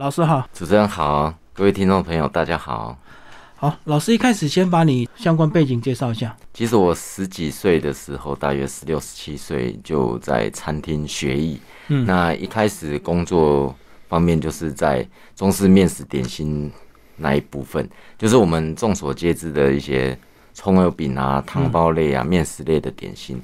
老师好，主持人好，各位听众朋友大家好。好，老师一开始先把你相关背景介绍一下。其实我十几岁的时候，大约十六、十七岁就在餐厅学艺。嗯，那一开始工作方面就是在中式面食点心那一部分，就是我们众所皆知的一些葱油饼啊、汤包类啊、面食类的点心。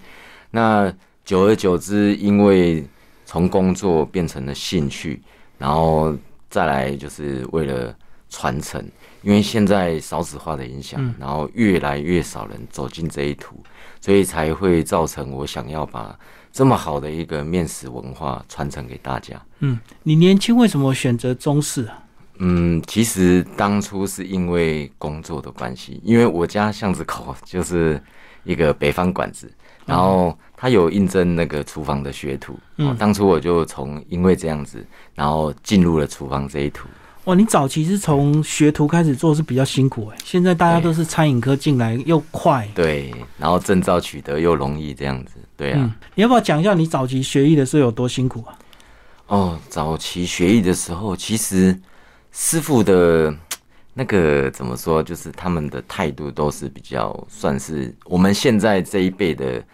那久而久之，因为从工作变成了兴趣，然后再来就是为了传承。因为现在少子化的影响，然后越来越少人走进这一途，所以才会造成我想要把这么好的一个面食文化传承给大家。嗯，你年轻为什么选择中式啊？嗯，其实当初是因为工作的关系，因为我家巷子口就是一个北方馆子，然后他有应征那个厨房的学徒，嗯，当初我就从因为这样子，然后进入了厨房这一途。哇，你早期是从学徒开始做是比较辛苦哎，现在大家都是餐饮科进来又快，对，然后证照取得又容易这样子，对啊。你要不要讲一下你早期学艺的时候有多辛苦啊？哦，早期学艺的时候，其实师傅的那个怎么说，就是他们的态度都是比较算是我们现在这一辈的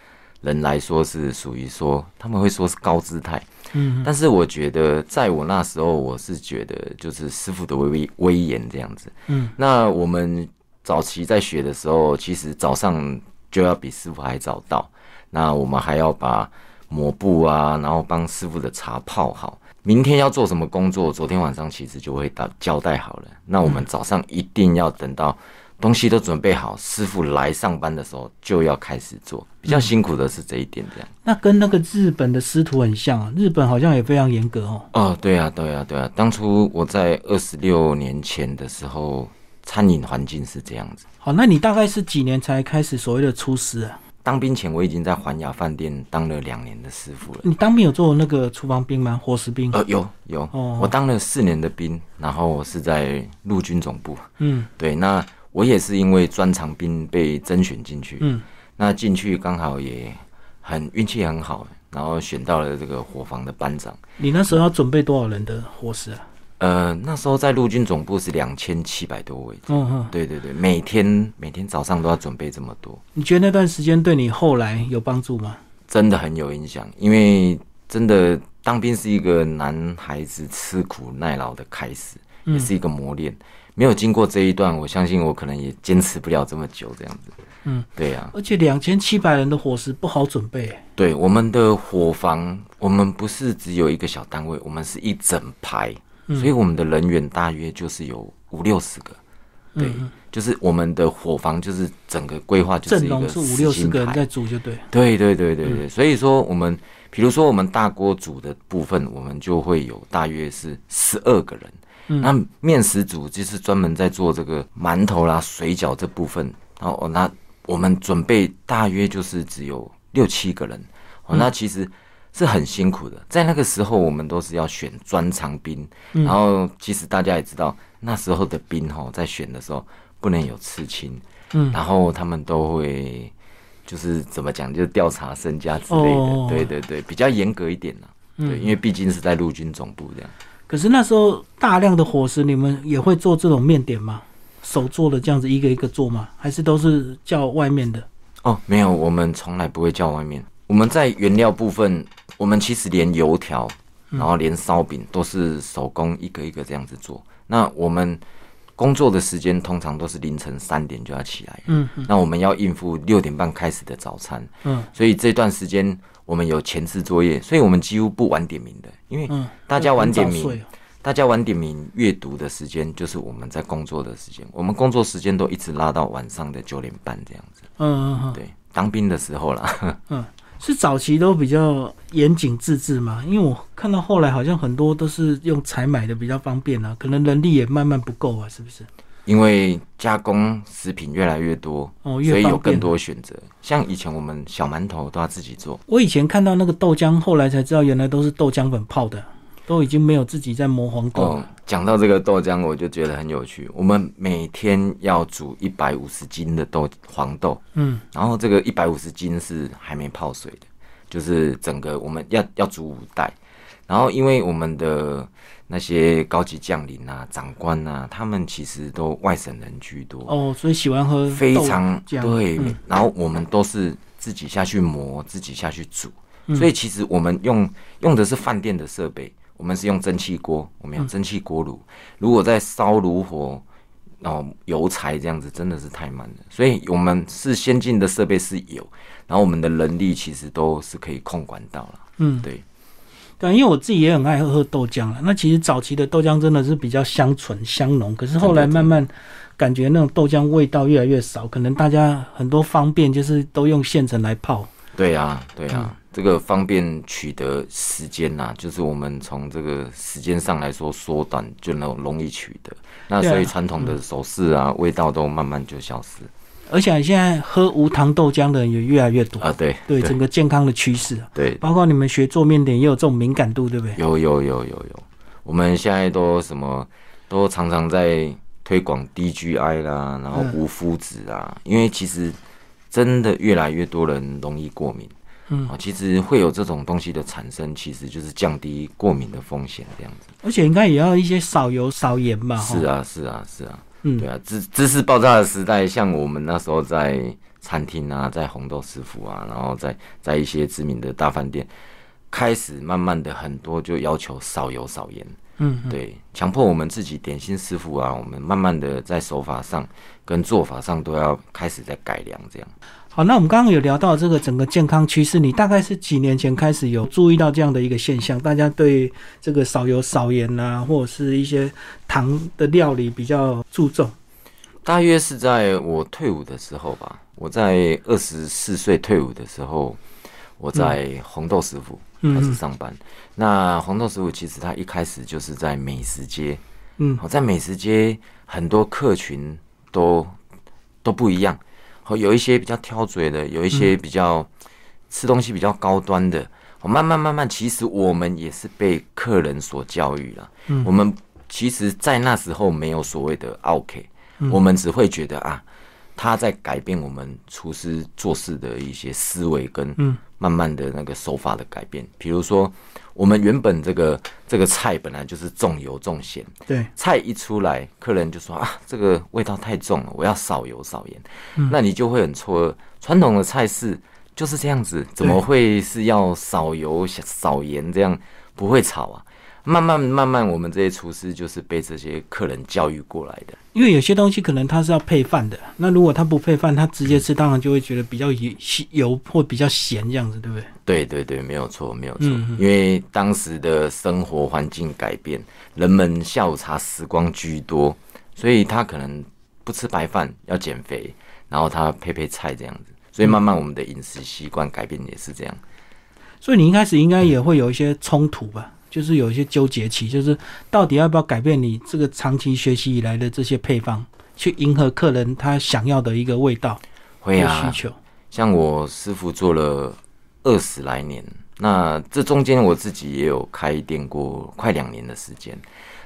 人来说是属于说他们会说是高姿态。嗯，但是我觉得，在我那时候，我是觉得就是师傅的威威威严这样子。嗯，那我们早期在学的时候，其实早上就要比师傅还早到，那我们还要把抹布啊，然后帮师傅的茶泡好。明天要做什么工作，昨天晚上其实就会打交代好了。那我们早上一定要等到。东西都准备好，师傅来上班的时候就要开始做。比较辛苦的是这一点，这样。那跟那个日本的师徒很像啊，日本好像也非常严格哦。哦，对啊，对啊，对啊。当初我在二十六年前的时候，餐饮环境是这样子。好，那你大概是几年才开始所谓的厨师啊？当兵前我已经在环亚饭店当了两年的师傅了。你当兵有做那个厨房兵吗？伙食兵？呃，有有。哦，我当了四年的兵，然后是在陆军总部。嗯，对，那。我也是因为专长兵被甄选进去，嗯，那进去刚好也很运气很好，然后选到了这个伙房的班长。你那时候要准备多少人的伙食啊？呃，那时候在陆军总部是两千七百多位。嗯哼，对对对，每天每天早上都要准备这么多。你觉得那段时间对你后来有帮助吗？真的很有影响，因为真的当兵是一个男孩子吃苦耐劳的开始，也是一个磨练。没有经过这一段，我相信我可能也坚持不了这么久这样子。嗯，对呀。而且两千七百人的伙食不好准备。对，我们的伙房，我们不是只有一个小单位，我们是一整排，所以我们的人员大约就是有五六十个。对，就是我们的伙房，就是整个规划就是一个是五六十个人在煮就对。对对对对对，所以说我们，比如说我们大锅煮的部分，我们就会有大约是十二个人。那面食组就是专门在做这个馒头啦、水饺这部分。哦，那我们准备大约就是只有六七个人。哦，那其实是很辛苦的。在那个时候，我们都是要选专长兵。然后，其实大家也知道，那时候的兵哈，在选的时候不能有刺青。嗯。然后他们都会就是怎么讲，就调查身家之类的。对对对，比较严格一点呢。对，因为毕竟是在陆军总部这样。可是那时候大量的伙食，你们也会做这种面点吗？手做的这样子一个一个做吗？还是都是叫外面的？哦，没有，我们从来不会叫外面。我们在原料部分，我们其实连油条，然后连烧饼都是手工一个一个这样子做。那我们工作的时间通常都是凌晨三点就要起来，嗯，那我们要应付六点半开始的早餐，嗯，所以这段时间。我们有前置作业，所以我们几乎不晚点名的，因为大家晚点名，大家晚点名阅读的时间就是我们在工作的时间，我们工作时间都一直拉到晚上的九点半这样子。嗯嗯嗯，对，当兵的时候啦。嗯，是早期都比较严谨自制嘛，因为我看到后来好像很多都是用采买的比较方便啊，可能人力也慢慢不够啊，是不是？因为加工食品越来越多，哦，所以有更多选择。像以前我们小馒头都要自己做。我以前看到那个豆浆，后来才知道原来都是豆浆粉泡的，都已经没有自己在磨黄豆。讲到这个豆浆，我就觉得很有趣。我们每天要煮一百五十斤的豆黄豆，嗯，然后这个一百五十斤是还没泡水的，就是整个我们要要煮五袋。然后因为我们的那些高级将领啊、长官啊，他们其实都外省人居多，哦，所以喜欢喝非常对嗯。然后我们都是自己下去磨，自己下去煮，嗯所以其实我们用用的是饭店的设备，我们是用蒸汽锅，我们有蒸汽锅炉。如果在烧炉火，哦，油柴这样子真的是太慢了，所以我们是先进的设备是有，然后我们的人力其实都是可以控管到了。嗯，对，对，因为我自己也很爱喝豆浆啊。那其实早期的豆浆真的是比较香醇香浓，可是后来慢慢感觉那种豆浆味道越来越少，可能大家很多方便就是都用现成来泡。对啊，对呀啊，这个方便取得时间呐、就是我们从这个时间上来说缩短，就能容易取得。那所以传统的手势啊，味道都慢慢就消失而且现在喝无糖豆浆的人也越来越多，啊。对对整个健康的趋势啊，对，包括你们学做面点也有这种敏感度，对不对？有有有有有，我们现在都什么都常常在推广 DGI 啦，然后嗯无麸质啊，因为其实真的越来越多人容易过敏。嗯啊，其实会有这种东西的产生，其实就是降低过敏的风险，这样子。而且应该也要一些少油少盐吧？是，啊，是啊，是啊。嗯对，啊，知知识爆炸的时代，像我们那时候在餐厅啊，在红豆师傅啊，然后在在一些知名的大饭店，开始慢慢的很多就要求少油少盐，嗯，嗯对，强迫我们自己点心师傅啊，我们慢慢的在手法上跟做法上都要开始在改良，这样。好，那我们刚刚有聊到这个整个健康趋势，你大概是几年前开始有注意到这样的一个现象，大家对这个少油少盐啊，或者是一些糖的料理比较注重。大约是在我退伍的时候吧，我在二十四岁退伍的时候，我在红豆师傅开始嗯上班。那红豆师傅其实他一开始就是在美食街，嗯好，在美食街很多客群都都不一样，好，有一些比较挑嘴的，有一些比较吃东西比较高端的。好慢慢慢慢，其实我们也是被客人所教育了。嗯我们其实，在那时候没有所谓的 OK，、嗯我们只会觉得啊，他在改变我们厨师做事的一些思维跟嗯慢慢的那个手法的改变。比如说，我们原本这个这个菜本来就是重油重咸，对，菜一出来，客人就说啊，这个味道太重了，我要少油少盐。嗯那你就会很错愕，传统的菜式就是这样子，怎么会是要少油少盐这样不会炒啊？慢慢慢慢，我们这些厨师就是被这些客人教育过来的。因为有些东西可能它是要配饭的，那如果它不配饭，它直接吃，当然就会觉得比较油油或比较咸这样子，对不对？对对对，没有错，没有错。因为当时的生活环境改变，人们下午茶时光居多，所以他可能不吃白饭，要减肥，然后他配配菜这样子。所以慢慢我们的饮食习惯改变也是这样。所以你一开始应该也会有一些冲突吧，就是有一些纠结期，就是到底要不要改变你这个长期学习以来的这些配方，去迎合客人他想要的一个味道会啊需，求。像我师傅做了二十来年，那这中间我自己也有开店过快两年的时间。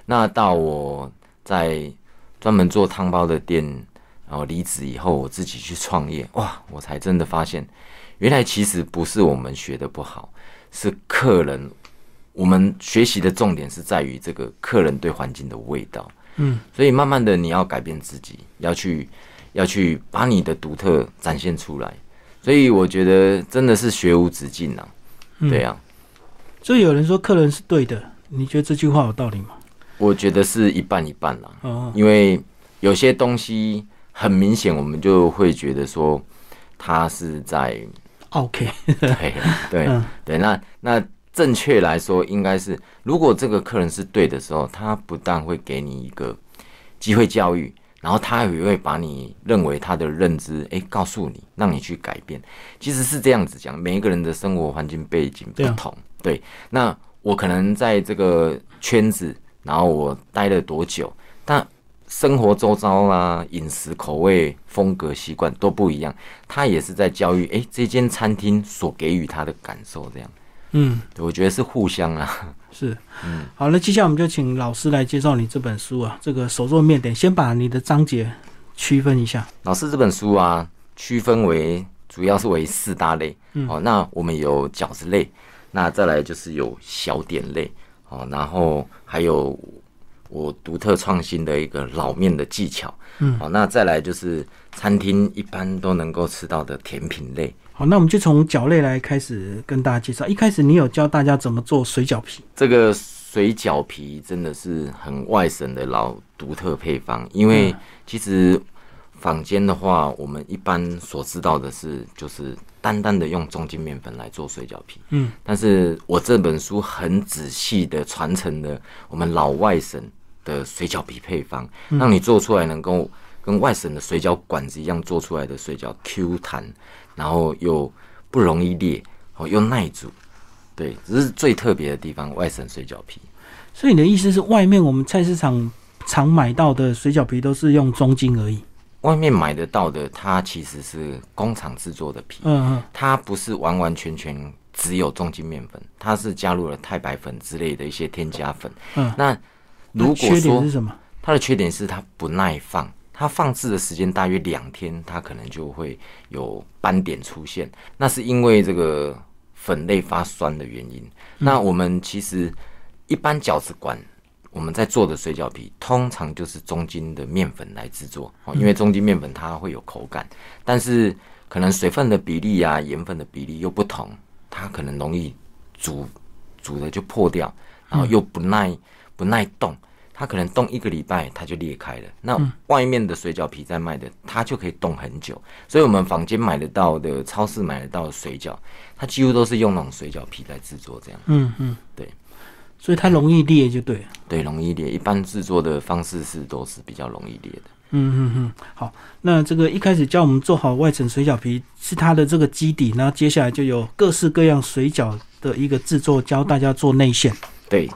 那到我在专门做汤包的店，然后离职以后，我自己去创业，哇，我才真的发现，原来其实不是我们学的不好，是客人。我们学习的重点是在于这个客人对环境的味道。嗯，所以慢慢的你要改变自己，要去要去把你的独特展现出来。所以我觉得真的是学无止境啊，嗯。对啊，所以有人说客人是对的，你觉得这句话有道理吗？我觉得是一半一半啦，哦，因为有些东西很明显，我们就会觉得说他是在 OK，对对嗯。对，那那正确来说应该是，如果这个客人是对的时候，他不但会给你一个机会教育，然后他也会把你认为他的认知，诶，告诉你，让你去改变。其实是这样子讲，每一个人的生活环境背景不对啊同，对。那我可能在这个圈子，然后我待了多久，但生活周遭啦、饮食口味、风格、习惯都不一样，他也是在教育，诶，这间餐厅所给予他的感受，这样。嗯，我觉得是互相啊。是，嗯好，那接下来我们就请老师来介绍你这本书啊，这个手做面点，先把你的章节区分一下。老师这本书啊，区分为主要是为四大类。嗯哦，那我们有饺子类，那再来就是有小点类，哦，然后还有我独特创新的一个老面的技巧，嗯，哦，那再来就是餐厅一般都能够吃到的甜品类。好，那我们就从饺类来开始跟大家介绍。一开始你有教大家怎么做水饺皮，这个水饺皮真的是很外省的老独特配方，因为其实坊间的话，我们一般所知道的是，就是单单的用中筋面粉来做水饺皮。嗯，但是我这本书很仔细的传承了我们老外省的水饺皮配方，让你做出来能够跟外省的水饺管子一样做出来的水饺 Q 弹，然后又不容易裂，哦又耐煮。对，这是最特别的地方，外省水饺皮。所以你的意思是，外面我们菜市场常买到的水饺皮都是用中筋而已。外面买得到的，它其实是工厂制作的皮，嗯嗯，它不是完完全全只有中筋面粉，它是加入了太白粉之类的一些添加粉。嗯那如果那缺点说是什么？它的缺点是它不耐放，它放置的时间大约两天，它可能就会有斑点出现。那是因为这个粉类发酸的原因。那我们其实一般饺子馆我们在做的水饺皮，通常就是中筋的面粉来制作哦，因为中筋面粉它会有口感，但是可能水分的比例啊、盐分的比例又不同，它可能容易煮煮的就破掉，然后又不耐不耐冻。它可能冻一个礼拜，它就裂开了。那外面的水饺皮在卖的，它就可以冻很久。所以，我们房间买得到的、超市买得到的水饺，它几乎都是用那种水饺皮来制作，这样嗯嗯，对，所以它容易裂就对了。对，容易裂。一般制作的方式是都是比较容易裂的。嗯嗯嗯，好，那这个一开始教我们做好外层水饺皮是它的这个基底，然后接下来就有各式各样水饺的一个制作，教大家做内馅。对，嗯，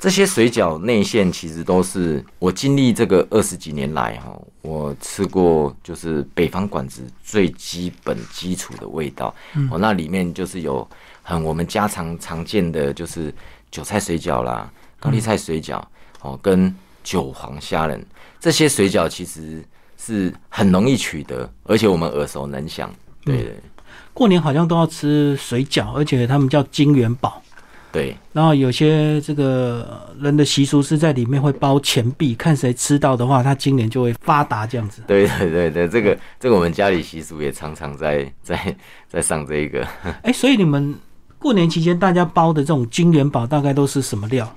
这些水饺内馅其实都是我经历这个二十几年来哈，我吃过就是北方馆子最基本基础的味道。哦，那里面就是有很我们家常常见的就是韭菜水饺啦、高丽菜水饺哦，跟韭黄虾仁这些水饺其实是很容易取得，而且我们耳熟能详。对对过年好像都要吃水饺，而且他们叫金元宝。对，然后有些这个人的习俗是在里面会包钱币，看谁吃到的话，他今年就会发达这样子。对对对对，这个这个我们家里习俗也常常在在在上这一个。哎，所以你们过年期间大家包的这种金元宝大概都是什么料？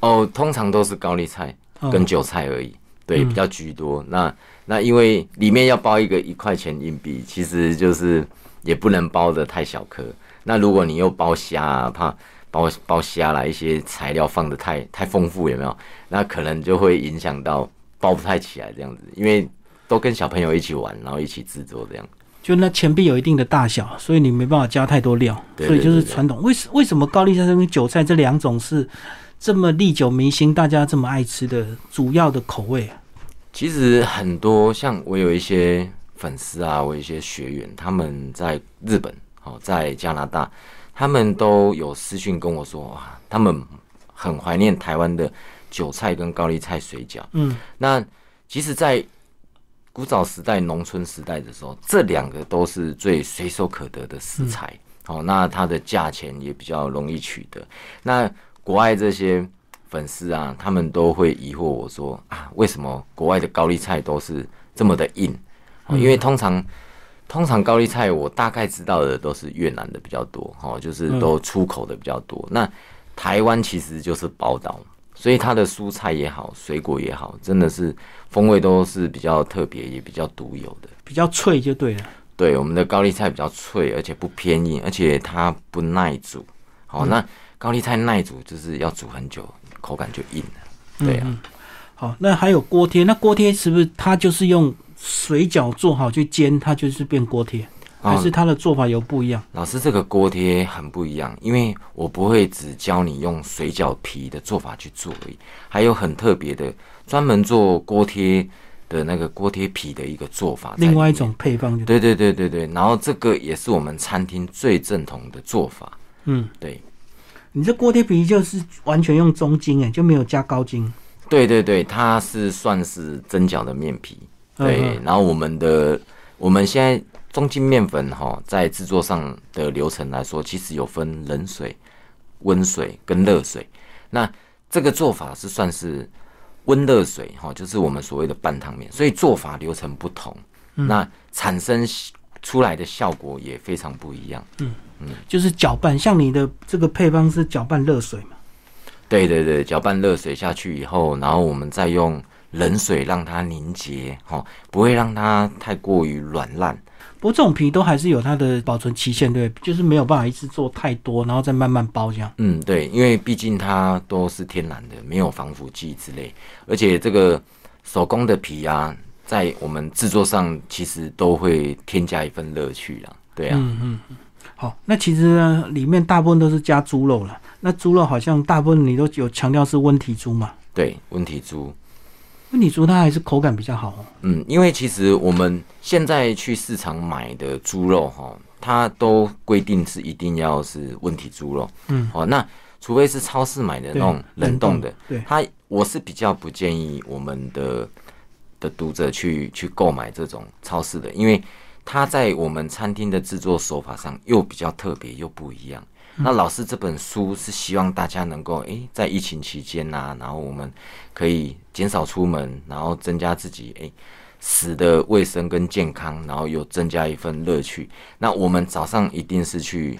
哦，通常都是高丽菜跟嗯韭菜而已，对，嗯比较居多。那那因为里面要包一个一块钱硬币，其实就是也不能包的太小颗。那如果你又包虾啊，怕包包虾啦，一些材料放的太太丰富，有没有？那可能就会影响到包不太起来这样子，因为都跟小朋友一起玩，然后一起制作这样。就那钱币有一定的大小，所以你没办法加太多料，对所以就是传统。为什为什么高丽菜跟韭菜这两种是这么历久弥新，大家这么爱吃的主要的口味啊？其实很多像我有一些粉丝啊，我有一些学员，他们在日本哦，在加拿大，他们都有私讯跟我说，哇，他们很怀念台湾的韭菜跟高丽菜水饺。嗯，那其实，在古早时代、农村时代的时候，这两个都是最随手可得的食材。哦、那它的价钱也比较容易取得。那国外这些粉丝啊，他们都会疑惑我说啊，为什么国外的高丽菜都是这么的硬？哦、因为通常通常高丽菜我大概知道的都是越南的比较多，哦，就是都出口的比较多。那台湾其实就是宝岛，所以它的蔬菜也好，水果也好，真的是风味都是比较特别，也比较独有的。比较脆就对了。对，我们的高丽菜比较脆，而且不偏硬，而且它不耐煮。好，那高丽菜耐煮就是要煮很久，口感就硬了。对啊，好，那还有锅贴，那锅贴是不是它就是用水饺做好去煎，它就是变锅贴，还是它的做法有不一样？老师这个锅贴很不一样，因为我不会只教你用水饺皮的做法去做而已，还有很特别的专门做锅贴的那个锅贴皮的一个做法。另外一。种配方就对。对对对对对，然后这个也是我们餐厅最正统的做法。嗯，对，你这锅贴皮就是完全用中筋哎，就没有加高筋。对对对，它是算是蒸饺的面皮。对，嗯然后我们的我们现在中筋面粉哈，在制作上的流程来说，其实有分冷水、温水跟热水。那这个做法是算是温热水哈，就是我们所谓的半汤面，所以做法流程不同，那产生出来的效果也非常不一样。嗯嗯，就是搅拌，像你的这个配方是搅拌热水嘛？对对对，搅拌热水下去以后，然后我们再用冷水让它凝结，哈，不会让它太过于软烂。不过这种皮都还是有它的保存期限，对，就是没有办法一次做太多，然后再慢慢包这样。嗯，对，因为毕竟它都是天然的，没有防腐剂之类，而且这个手工的皮啊，在我们制作上其实都会添加一份乐趣啦。对啊。嗯嗯嗯。好，那其实呢，里面大部分都是加猪肉了。那猪肉好像大部分你都有强调是温体猪嘛？对，温体猪。温体猪它还是口感比较好。嗯，因为其实我们现在去市场买的猪肉哈，它都规定是一定要是问题猪肉。嗯，哦，那除非是超市买的那种冷冻的，对它我是比较不建议我们的的读者去去购买这种超市的，因为它在我们餐厅的制作手法上又比较特别又不一样。那老师这本书是希望大家能够诶，在疫情期间呐，然后我们可以减少出门，然后增加自己诶死的卫生跟健康，然后又增加一份乐趣。那我们早上一定是去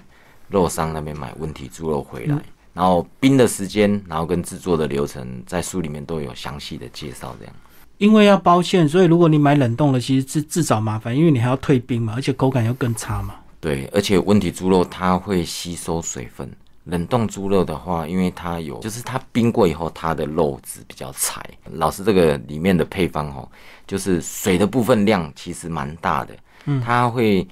肉商那边买温体猪肉回来，然后冰的时间，然后跟制作的流程，在书里面都有详细的介绍。这样，因为要包馅，所以如果你买冷冻的，其实是自找麻烦，因为你还要退冰嘛，而且口感又更差嘛。对，而且温体猪肉它会吸收水分，冷冻猪肉的话，因为它有，就是它冰过以后，它的肉质比较柴。老师这个里面的配方哦，就是水的部分量其实蛮大的，嗯，它会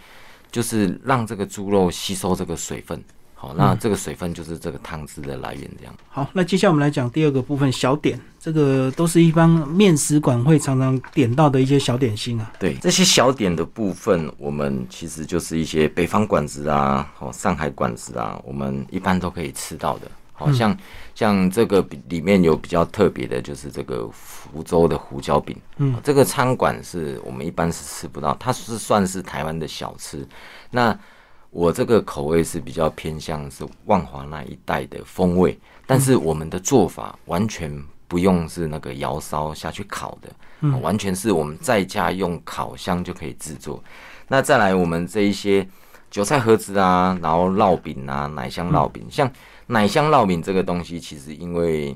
就是让这个猪肉吸收这个水分。好，那这个水分就是这个汤汁的来源，这样。好，那接下来我们来讲第二个部分，小点，这个都是一般面食馆会常常点到的一些小点心啊。对，这些小点的部分，我们其实就是一些北方馆子啊，哦，上海馆子啊，我们一般都可以吃到的。好像像这个里面有比较特别的，就是这个福州的胡椒饼。嗯，这个餐馆是我们一般是吃不到，它是算是台湾的小吃。那我这个口味是比较偏向是万华那一带的风味，但是我们的做法完全不用是那个窑烧下去烤的，完全是我们在家用烤箱就可以制作。那再来我们这一些韭菜盒子啊，然后烙饼啊，奶香烙饼，像奶香烙饼这个东西，其实因为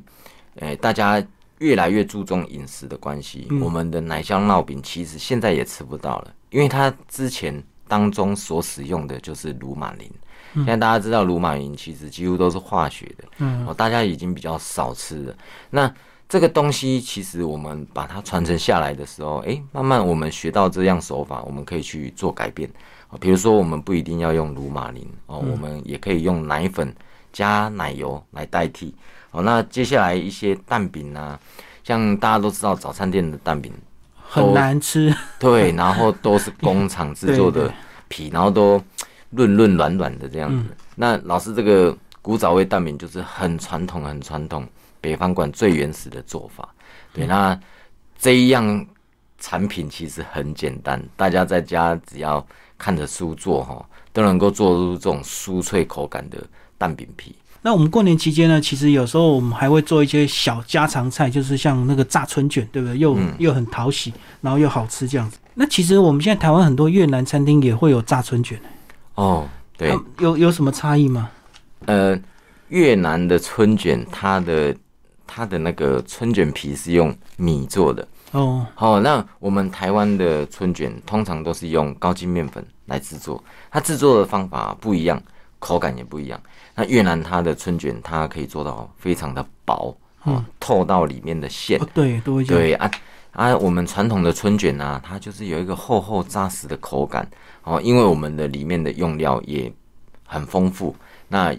诶大家越来越注重饮食的关系，我们的奶香烙饼其实现在也吃不到了，因为它之前。当中所使用的就是鲁马林，现在大家知道鲁马林其实几乎都是化学的，嗯，哦，大家已经比较少吃了。那这个东西其实我们把它传承下来的时候，哎，慢慢我们学到这样手法，我们可以去做改变啊。比如说，我们不一定要用鲁马林哦，我们也可以用奶粉加奶油来代替。哦，那接下来一些蛋饼啊，像大家都知道早餐店的蛋饼。很难吃，对，然后都是工厂制作的皮，然后都润润软软的这样子。那老师这个古早味蛋饼就是很传统、很传统，北方馆最原始的做法。对，那这一样产品其实很简单，大家在家只要看着书做哈，都能够做出这种酥脆口感的蛋饼皮。那我们过年期间呢，其实有时候我们还会做一些小家常菜，就是像那个炸春卷，对不对？又又很讨喜，然后又好吃这样子。那其实我们现在台湾很多越南餐厅也会有炸春卷。哦，对，有有什么差异吗？呃，越南的春卷，它的它的那个春卷皮是用米做的。哦，好，那我们台湾的春卷通常都是用高筋面粉来制作，它制作的方法不一样，口感也不一样。那越南它的春卷，它可以做到非常的薄，哦，透到里面的馅。对，多一对啊啊！我们传统的春卷呢，它就是有一个厚厚扎实的口感哦，因为我们的里面的用料也很丰富，那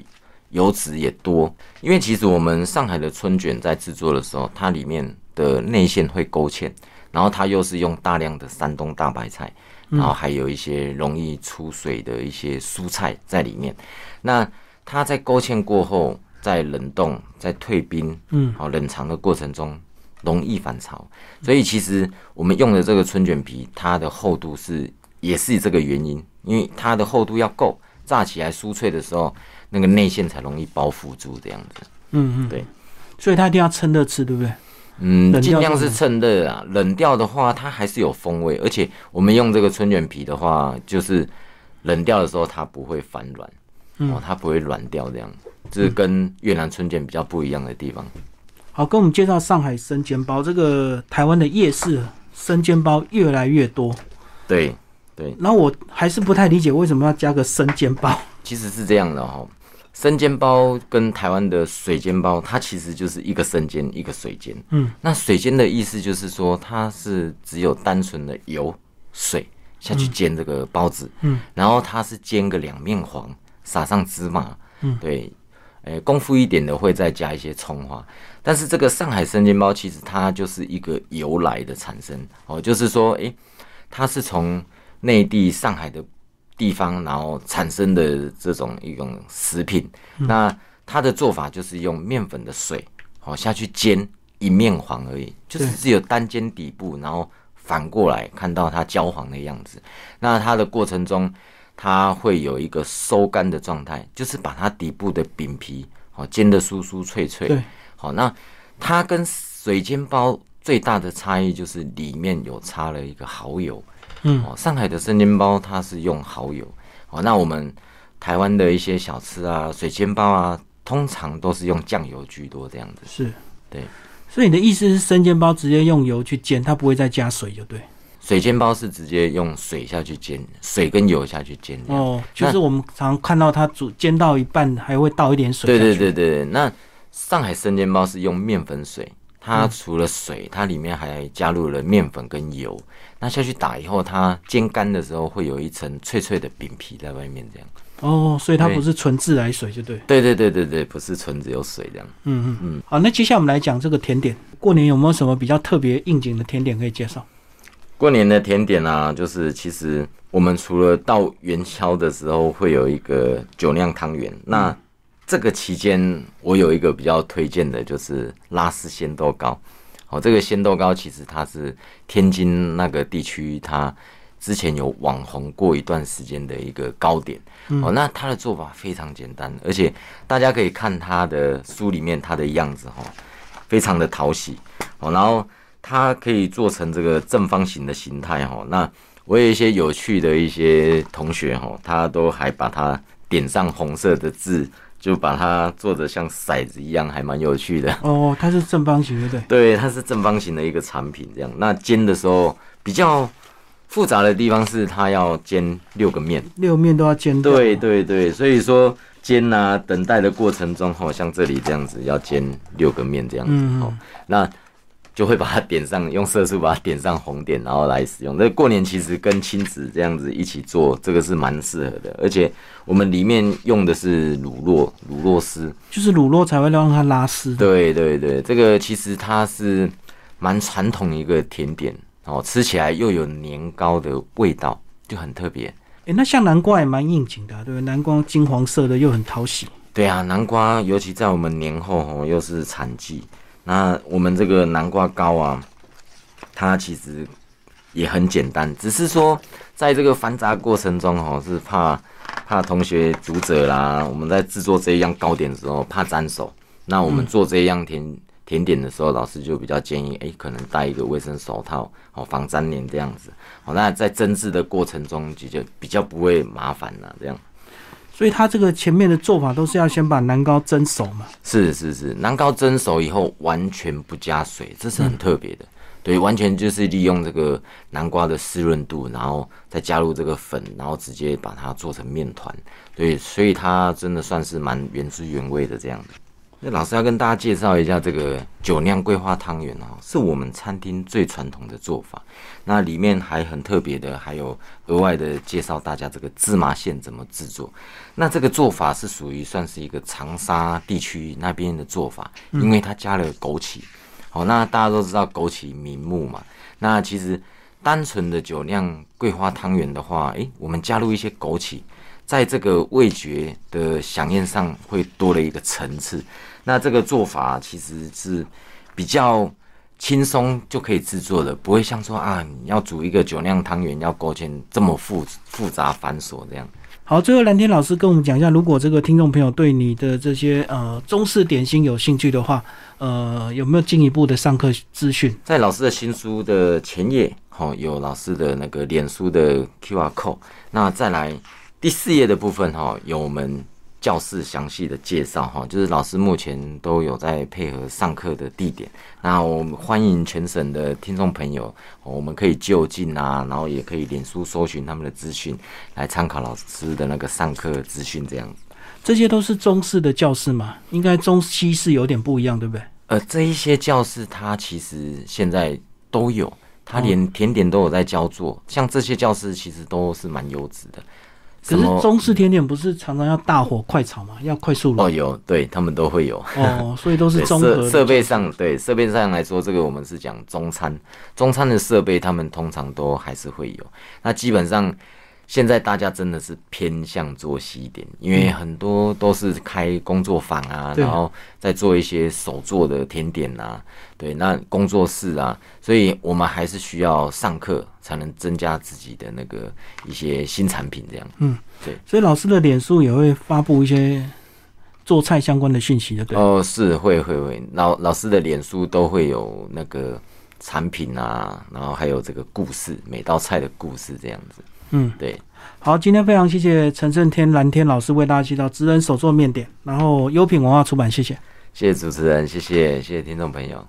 油脂也多。因为其实我们上海的春卷在制作的时候，它里面的内馅会勾芡，然后它又是用大量的山东大白菜，然后还有一些容易出水的一些蔬菜在里面，那。它在勾芡过后，在冷冻、在退冰、嗯，好冷藏的过程中，容易反潮，所以其实我们用的这个春卷皮，它的厚度是也是这个原因，因为它的厚度要够，炸起来酥脆的时候，那个内馅才容易包覆住这样子。嗯嗯，对。所以它一定要趁热吃，对不对？嗯，尽量是趁热啊，冷掉的话它还是有风味，而且我们用这个春卷皮的话，就是冷掉的时候它不会反软，嗯哦，它不会软掉这样，这是跟越南春卷比较不一样的地方。好，跟我们介绍上海生煎包，这个台湾的夜市生煎包越来越多，对，然后我还是不太理解为什么要加个生煎包。其实是这样的哈、生煎包跟台湾的水煎包，它其实就是一个生煎，一个水煎。嗯，那水煎的意思就是说，它是只有单纯的油水下去煎这个包子，嗯，然后它是煎个两面黄，撒上芝麻，嗯，对，诶、功夫一点的会再加一些葱花。但是这个上海生煎包其实它就是一个由来的产生。哦，就是说，诶、它是从内地上海的地方，然后产生的这种一种食品。那它的做法就是用面粉的水，好、下去煎一面黄而已，就是只有单煎底部，然后反过来看到它焦黄的样子。那它的过程中，它会有一个收干的状态，就是把它底部的饼皮，好、煎的酥酥脆脆。对，好，那它跟水煎包最大的差异就是里面有插了一个蚝油。嗯哦，上海的生煎包它是用蚝油。哦，那我们台湾的一些小吃啊，水煎包啊，通常都是用酱油居多这样子。是，对。所以你的意思是生煎包直接用油去煎，它不会再加水，就对。水煎包是直接用水下去煎，水跟油下去煎。哦，就是我们常看到它煮煎到一半还会倒一点水对下去。对对对，那上海生煎包是用面粉水，它除了水，它里面还加入了面粉跟油。那下去打以后，它煎干的时候会有一层脆脆的饼皮在外面，这样。哦，所以它不是纯自来水，就对。对对对对对，不是纯只有水这样。嗯嗯嗯好，那接下来我们来讲这个甜点。过年有没有什么比较特别应景的甜点可以介绍？过年的甜点啊，就是其实我们除了到元宵的时候会有一个酒酿汤圆，那这个期间我有一个比较推荐的就是拉丝鲜豆糕。哦，这个鲜豆糕其实它是天津那个地区它之前有网红过一段时间的一个糕点。哦，那它的做法非常简单，而且大家可以看它的书里面它的样子哈、哦，非常的讨喜。哦，然后它可以做成这个正方形的形态哈。那我有一些有趣的一些同学哈，他都还把它点上红色的字，就把它做的像骰子一样，还蛮有趣的。哦，它是正方形，对不对？对，它是正方形的一个产品，这样。那煎的时候比较复杂的地方是它要煎六个面。六面都要煎。对对对，所以说煎啊，等待的过程中，好像这里这样子要煎六个面这样子，嗯哦，那就会把它点上，用色素把它点上红点，然后来使用。那过年其实跟亲子这样子一起做，这个是蛮适合的，而且我们里面用的是乳酪，乳酪丝。就是乳酪才会让它拉丝。对对对，这个其实它是蛮传统一个甜点哦，吃起来又有年糕的味道，就很特别。诶，那像南瓜也蛮应景的、啊，对不对？南瓜金黄色的又很讨喜。对啊，南瓜尤其在我们年后哦，又是产季，那我们这个南瓜糕啊，它其实也很简单，只是说在这个繁杂过程中哦，是怕怕同学读者啦，我们在制作这一样糕点的时候怕沾手，那我们做这一样甜。甜点的时候，老师就比较建议，哎、可能戴一个卫生手套，哦，防粘连这样子。哦，那在蒸制的过程中，就就比较不会麻烦啦，这样。所以它这个前面的做法都是要先把南瓜蒸熟嘛。是是是，南瓜蒸熟以后完全不加水，这是很特别的。对，完全就是利用这个南瓜的湿润度，然后再加入这个粉，然后直接把它做成面团。对，所以它真的算是蛮原汁原味的这样子。那老师要跟大家介绍一下这个酒酿桂花汤圆哦，是我们餐厅最传统的做法。那里面还很特别的，还有额外的介绍大家这个芝麻馅怎么制作。那这个做法是属于算是一个长沙地区那边的做法，因为它加了枸杞。好，那大家都知道枸杞明目嘛。那其实单纯的酒酿桂花汤圆的话，诶，我们加入一些枸杞，在这个味觉的响应上会多了一个层次。那这个做法其实是比较轻松就可以制作的，不会像说啊，你要煮一个酒酿汤圆要勾芡这么复复杂繁琐这样。好，最后蓝天老师跟我们讲一下，如果这个听众朋友对你的这些呃中式点心有兴趣的话，呃，有没有进一步的上课资讯？在老师的新书的前页，好、有老师的那个脸书的 QR code。那再来第四页的部分，哈、有我们教室详细的介绍，哈，就是老师目前都有在配合上课的地点。那我们欢迎全省的听众朋友，哦我们可以就近啊，然后也可以脸书搜寻他们的资讯，来参考老师的那个上课资讯这样子。这些都是中式的教室嘛，应该中西式有点不一样，对不对？呃，这一些教室它其实现在都有，它连甜点都有在教做，像这些教室其实都是蛮优质的。可是中式甜点不是常常要大火快炒吗，要快速哦冷有对他们都会有。哦，所以都是 对综合设备上，对设备上来说，这个我们是讲中餐，中餐的设备他们通常都还是会有。那基本上现在大家真的是偏向做西点，因为很多都是开工作坊啊，然后再做一些手做的甜点啊，对，那工作室啊，所以我们还是需要上课才能增加自己的那个一些新产品这样。嗯，对所以老师的脸书也会发布一些做菜相关的讯息，的对？哦，是会会会，老老师的脸书都会有那个产品啊，然后还有这个故事，每道菜的故事这样子。嗯，对，好，今天非常谢谢陈胜天蓝天老师为大家介绍职人手做面点，然后优品文化出版，谢谢。谢谢主持人，谢谢谢谢听众朋友。